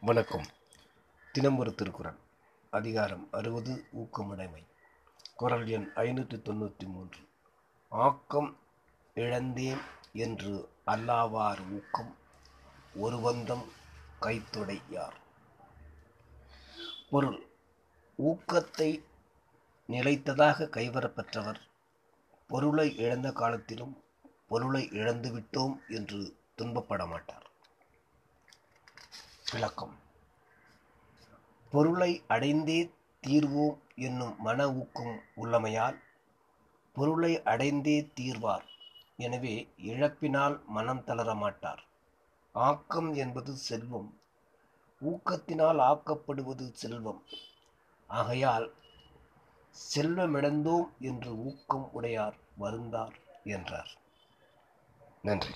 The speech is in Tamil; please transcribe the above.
வணக்கம். தினம் ஒரு திருக்குறள். அதிகாரம் அறுபது ஊக்கமுடைமை. குரல் எண் ஐநூற்றி தொண்ணூற்றி மூன்று. ஆக்கம் இழந்தேன் என்று அல்லாவார் ஊக்கம் ஒரு வந்தம் கைத்துடையார் பொருள். ஊக்கத்தை நிலைத்ததாக கைவரப்பெற்றவர் பொருளை இழந்த காலத்திலும் பொருளை இழந்துவிட்டோம் என்று துன்பப்பட மாட்டார் விளக்கம். பொருளை அடைந்தே தீர்வோம் என்னும் மன ஊக்கம் உள்ளமையால் பொருளை அடைந்தே தீர்வார். எனவே இழப்பினால் மனம் தளர மாட்டார் ஆக்கம் என்பது செல்வம். ஊக்கத்தினால் ஆக்கப்படுவது செல்வம். ஆகையால் செல்வமிழந்தோம் என்று ஊக்கம் உடையார் வருந்தார் என்றார். நன்றி.